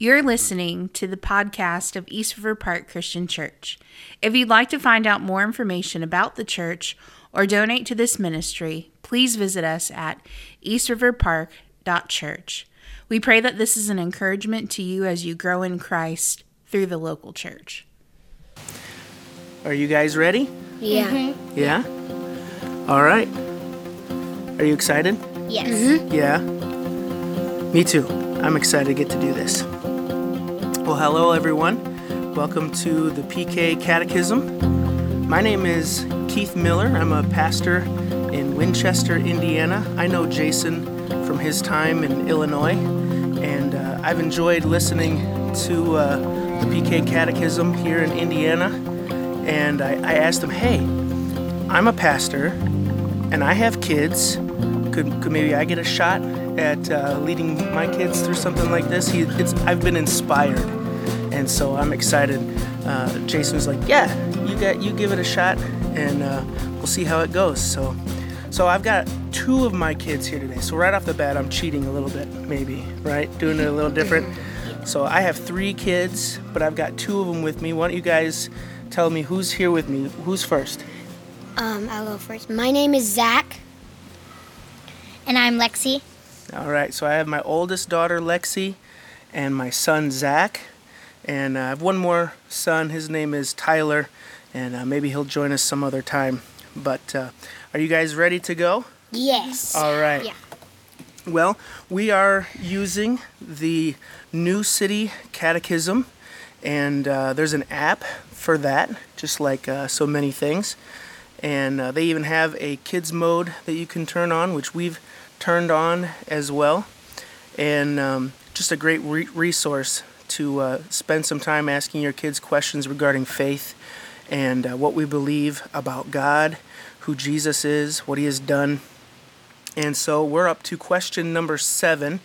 You're listening to the podcast of East River Park Christian Church. If you'd like to find out more information about the church or donate to this ministry, please visit us at eastriverpark.church. We pray that this is an encouragement to you as you grow in Christ through the local church. Are you guys ready? Yeah. Mm-hmm. Yeah? All right. Are you excited? Yes. Mm-hmm. Yeah. Me too. I'm excited to get to do this. Well, hello, everyone. Welcome to the PK Catechism. My name is Keith Miller. I'm a pastor in Winchester, Indiana. I know Jason from his time in Illinois, and uh, I've enjoyed listening to uh, the PK Catechism here in Indiana. And I, I asked him, hey, I'm a pastor and I have kids. Could, could maybe I get a shot at uh, leading my kids through something like this? He, it's, I've been inspired, and so I'm excited. Uh, Jason was like, "Yeah, you got you give it a shot, and uh, we'll see how it goes." So, so I've got two of my kids here today. So right off the bat, I'm cheating a little bit, maybe, right? Doing it a little different. So I have three kids, but I've got two of them with me. Why don't you guys tell me who's here with me? Who's first? Um, I'll go first. My name is Zach. And I'm Lexi. All right, so I have my oldest daughter Lexi and my son Zach, and uh, I have one more son. His name is Tyler, and uh, maybe he'll join us some other time. But uh, are you guys ready to go? Yes. All right. Yeah. Well, we are using the New City Catechism, and uh, there's an app for that, just like uh, so many things. And uh, they even have a kids mode that you can turn on, which we've turned on as well. And um, just a great re- resource to uh, spend some time asking your kids questions regarding faith and uh, what we believe about God, who Jesus is, what he has done. And so we're up to question number seven.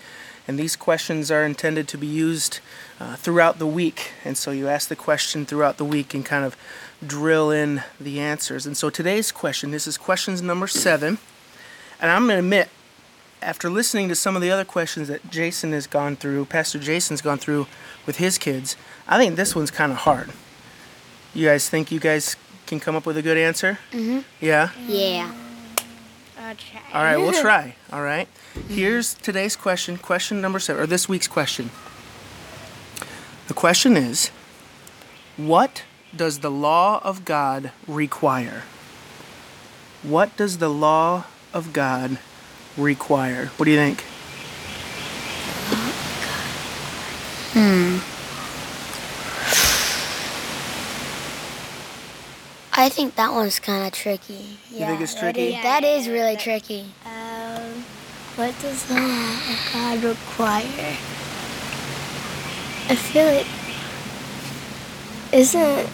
And these questions are intended to be used uh, throughout the week. And so you ask the question throughout the week and kind of drill in the answers. And so today's question, this is questions number seven. And I'm going to admit, after listening to some of the other questions that Jason has gone through, Pastor Jason's gone through with his kids, I think this one's kind of hard. You guys think you guys can come up with a good answer? Mm-hmm. Yeah? Yeah. I'll try. All right, we'll try. All right. Here's today's question, question number seven, or this week's question. The question is What does the law of God require? What does the law of God require? What do you think? Hmm. I think that one's kind of tricky. You think it's tricky? That is really tricky. Um, what does the law of God require? I feel it isn't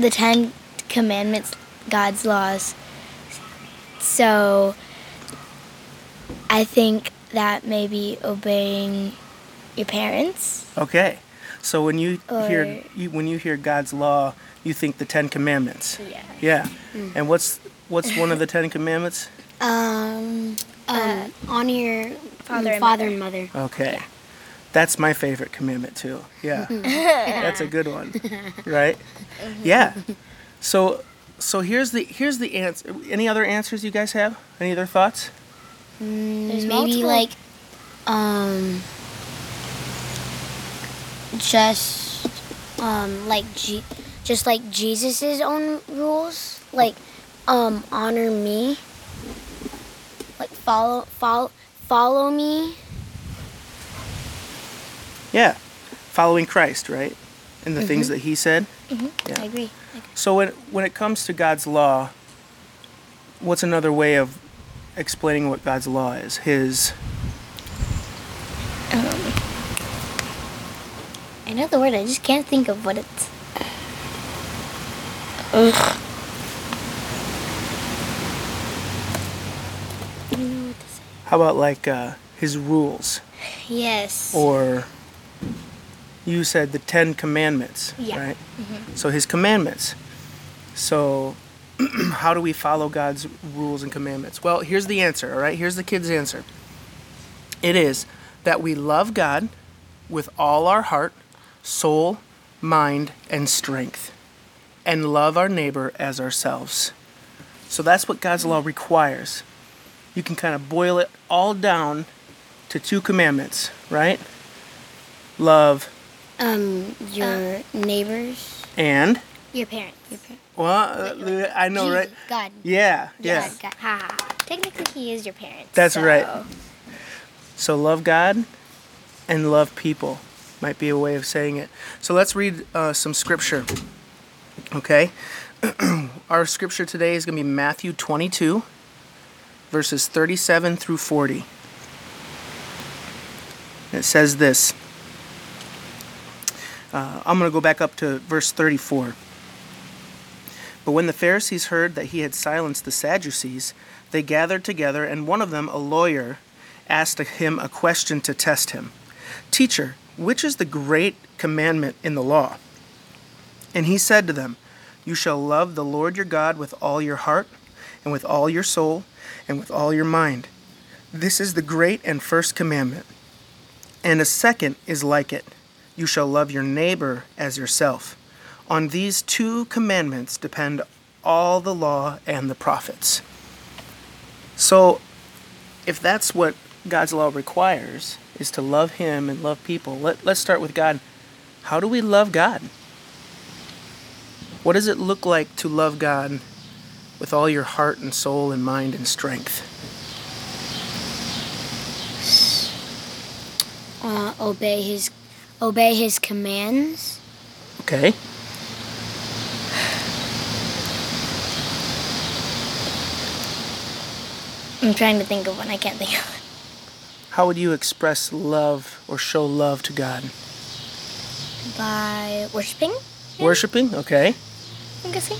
the Ten Commandments God's laws. So I think that maybe obeying your parents. Okay. So when you hear you, when you hear God's law, you think the 10 commandments. Yeah. Yeah. And what's what's one of the 10 commandments? Um, um honor your father and father and mother. Okay. That's my favorite commandment too. Yeah. That's a good one. Right? Yeah. So so here's the here's the answer. Any other answers you guys have? Any other thoughts? There's Maybe multiple- like, um, just, um, like G- just like Jesus's own rules, like, um, honor me, like follow, follow, follow me. Yeah. Following Christ, right? And the things mm-hmm. that he said. Mm-hmm. Yeah. I agree. So when when it comes to God's law, what's another way of explaining what God's law is? His um, I know the word, I just can't think of what it's. I don't know what to say. how about like uh, his rules Yes. or you said the 10 commandments, Yeah. right? Mm-hmm. So his commandments. So how do we follow God's rules and commandments? Well, here's the answer, all right? Here's the kid's answer. It is that we love God with all our heart, soul, mind, and strength, and love our neighbor as ourselves. So that's what God's law requires. You can kind of boil it all down to two commandments, right? Love Um, your neighbors. and Your parents. well, uh, I know, Jesus, right? God. Yeah, yeah. God, God. Ha. Technically, he is your parents. That's so- right. So love God and love people might be a way of saying it. So let's read uh, some scripture. Okay? Our scripture today is going to be Matthew 22, verses 37 through 40. It says this. Uh, I'm going to go back up to verse 34. But when the Pharisees heard that he had silenced the Sadducees, they gathered together, and one of them, a lawyer, asked him a question to test him Teacher, which is the great commandment in the law? And he said to them, You shall love the Lord your God with all your heart, and with all your soul, and with all your mind. This is the great and first commandment. And a second is like it You shall love your neighbor as yourself. On these two commandments depend all the law and the prophets. So, if that's what God's law requires, is to love Him and love people, let, let's start with God. How do we love God? What does it look like to love God with all your heart and soul and mind and strength? Uh, obey his, obey his commands. Okay? I'm trying to think of one. I can't think of one. How would you express love or show love to God? By worshiping, Worshipping? Okay. I'm guessing.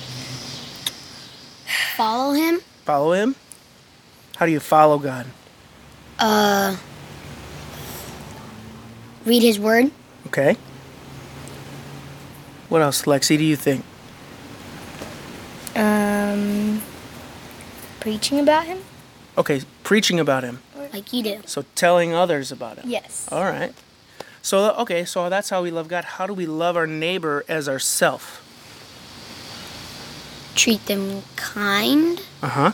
Follow him. Follow Him? How do you follow God? Uh, read his word. Okay. What else, Lexi, do you think? Um, preaching about him. Okay, preaching about Him. Like you do. So telling others about Him. Yes. All right. So, okay, so that's how we love God. How do we love our neighbor as ourself? Treat them kind. Uh huh.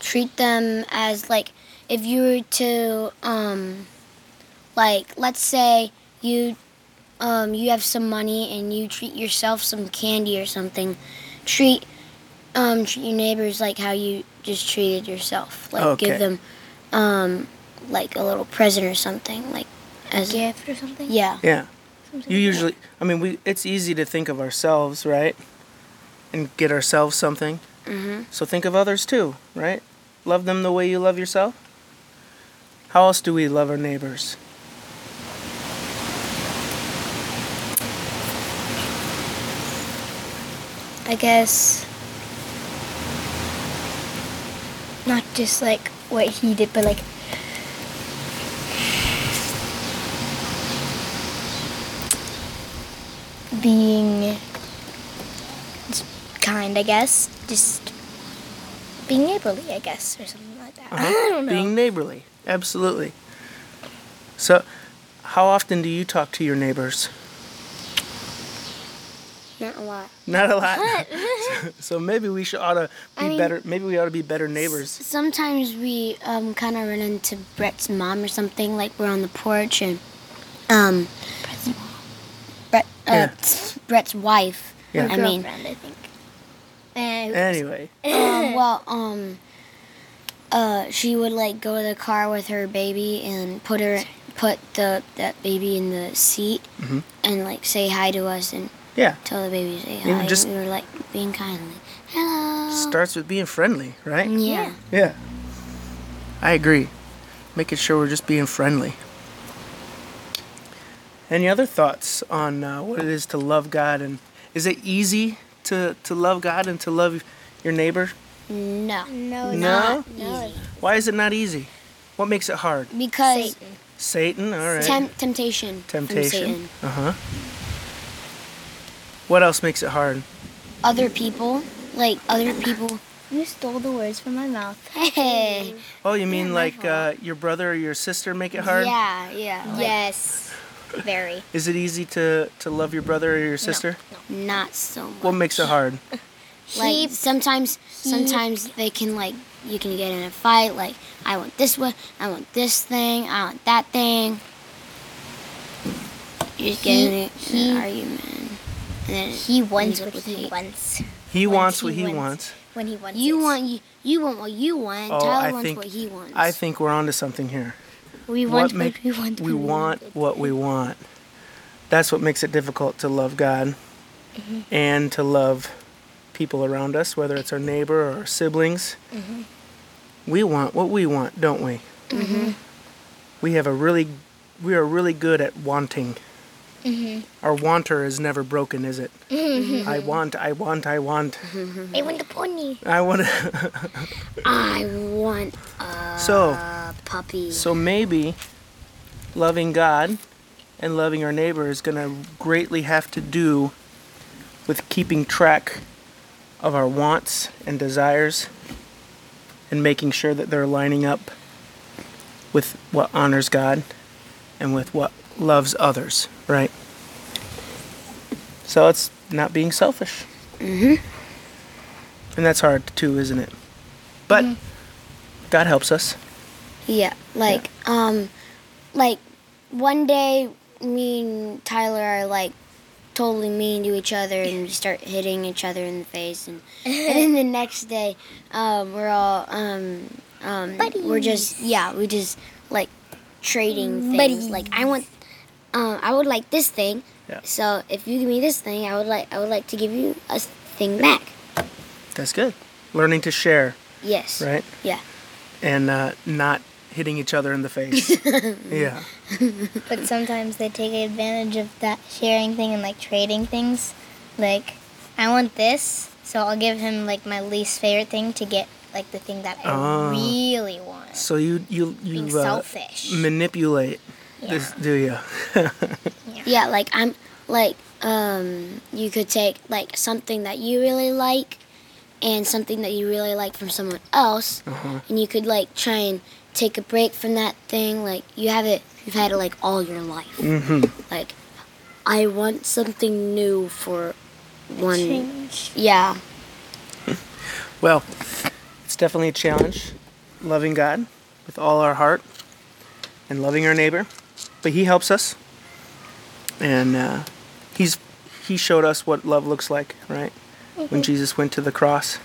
treat them as like if you were to um like let's say you um you have some money and you treat yourself some candy or something treat um treat your neighbors like how you just treated yourself like Okay. give them um like a little present or something like as a Gift or something. yeah Yeah. Something You like usually, I mean, we. It's easy to think of ourselves, right? And get ourselves something. hmm So think of others too, right? Love them the way you love yourself. How else do we love our neighbors? I guess not just like what he did, but like being kind, I guess. Just being neighborly, I guess, or something like that. Uh-huh. I don't know. Being neighborly, absolutely. So, how often do you talk to your neighbors? Not a lot Not a lot. so maybe we should ought to be I mean- better. Maybe we ought to be better neighbors. sometimes we um kind of run into Brett's mom or something like we're on the porch and um Brett uh, Yeah. Brett's wife Yeah. I mean girlfriend, I think. and Anyway, um, well, um, uh, she would like go to the car with her baby and put her put the that baby in the seat Mhm. and like say hi to us and yeah. tell the baby to say You hi. just- and we were like being kind, like hello. Starts with being friendly, right? yeah. Yeah. I agree. Making sure we're just being friendly. Any other thoughts on uh, what it is to love God and is it easy to, to love God and to love your neighbor? No. No, No? Not No. easy. Why is it not easy? What makes it hard? Because Satan. Satan, all right. tem- temptation. Temptation. Uh huh. What else makes it hard? Other people, like other people. You stole the words from my mouth. Hey. Oh, you mean my like uh, your brother or your sister make it hard? Yeah, yeah. like- Yes. Very. Is it easy to, to love your brother or your sister? No, Not so much. What makes it hard? like He- sometimes sometimes they can like you can get in a fight like I want this one, I want this thing, I want that thing. You just get He- in, a, in an argument. And then He wants what with he wants. He wants what he wants. wants. When he wants You it. want you you want what you want. Oh, Tyler I wants think what he wants. I think we're onto something here. We want make- what we want. we want it. what we want. That's what makes it difficult to love God Mm-hmm. and to love people around us, whether it's our neighbor or our siblings. Mm-hmm. We want what we want, don't we? Mm-hmm. We have a really, we are really good at wanting. Mm-hmm. Our wanter is never broken, is it? I want, I want, I want. I want the pony. I want. I want a so, puppy. So maybe loving God and loving our neighbor is going to greatly have to do with keeping track of our wants and desires and making sure that they're lining up with what honors God and with what loves others, right? So it's not being selfish. Mm-hmm. And that's hard too, isn't it? But God helps us. Yeah, like um, like one day me and Tyler are like totally mean to each other and we start hitting each other in the face, and and then the next day, um, we're all um um we're just yeah we just like trading things. Buddies. Like I want, um, I would like this thing. Yeah. So if you give me this thing, I would like I would like to give you a thing back. That's good. Learning to share, Yes. right? Yeah. and uh, not hitting each other in the face. yeah. But sometimes they take advantage of that sharing thing and like trading things. Like, I want this, so I'll give him like my least favorite thing to get like the thing that I Oh. really want. So you you you Being uh, selfish. Manipulate this, do you? Yeah, like I'm like um you could take like something that you really like and something that you really like from someone else and you could like try and take a break from that thing like you have it you've had it like all your life. mm-hmm. Like I want something new for one Change. Yeah. Well, it's definitely a challenge, loving God with all our heart and loving our neighbor. But He helps us, and uh, He's He showed us what love looks like, right? When Jesus went to the cross.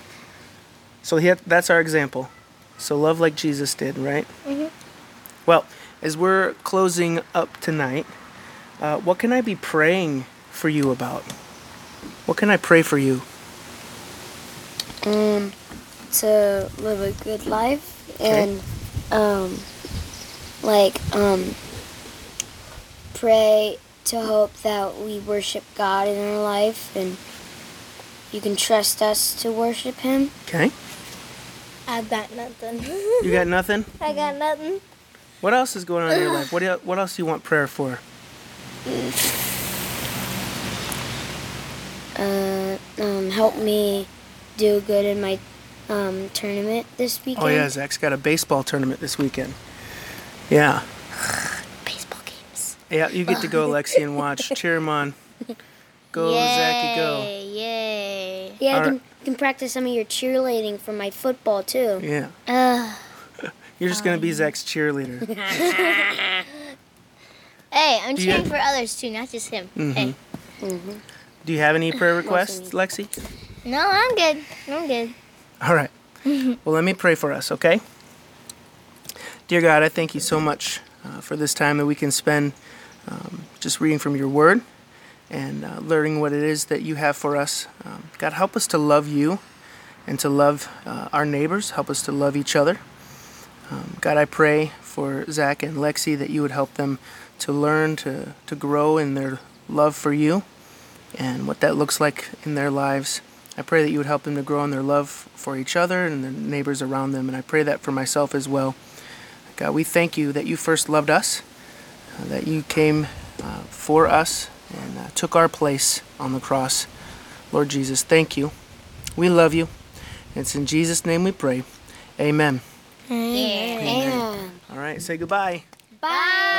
So he had, that's our example. So love like Jesus did, right? Well, as we're closing up tonight, uh, what can I be praying for you about? What can I pray for you? Um to live a good life and um like um pray to hope that we worship God in our life and you can trust us to worship him. Okay. I've got nothing. You got nothing? I got nothing. What else is going on in your life? What, el- what else do you want prayer for? Uh um help me do good in my um tournament this weekend. Oh, yeah, Zach's got a baseball tournament this weekend. Yeah. Baseball games. Yeah, you get to go, Lexi, and watch. Cheer him on. Go, Zachy, go. Yay! Yeah, I Alright. can, can practice some of your cheerleading for my football too. Yeah. Uh, You're just going to be Zach's cheerleader. hey, I'm Do you- cheering for others too, not just him. Mhm. Hey. Do you have any prayer requests, Lexi? No, I'm good. I'm good. All right. Well, let me pray for us, okay? Dear God, I thank you so much uh, for this time that we can spend um, just reading from your word and uh, learning what it is that you have for us. Um, God, help us to love you and to love uh, our neighbors. Help us to love each other. Um, God, I pray for Zach and Lexi that you would help them to learn to, to grow in their love for you and what that looks like in their lives. I pray that you would help them to grow in their love for each other and their neighbors around them, and I pray that for myself as well. God, we thank you that you first loved us, that you came uh, for us and uh, took our place on the cross. Lord Jesus, thank you. We love you. It's in Jesus' name we pray. Amen. Yeah. And All right, say goodbye. Bye.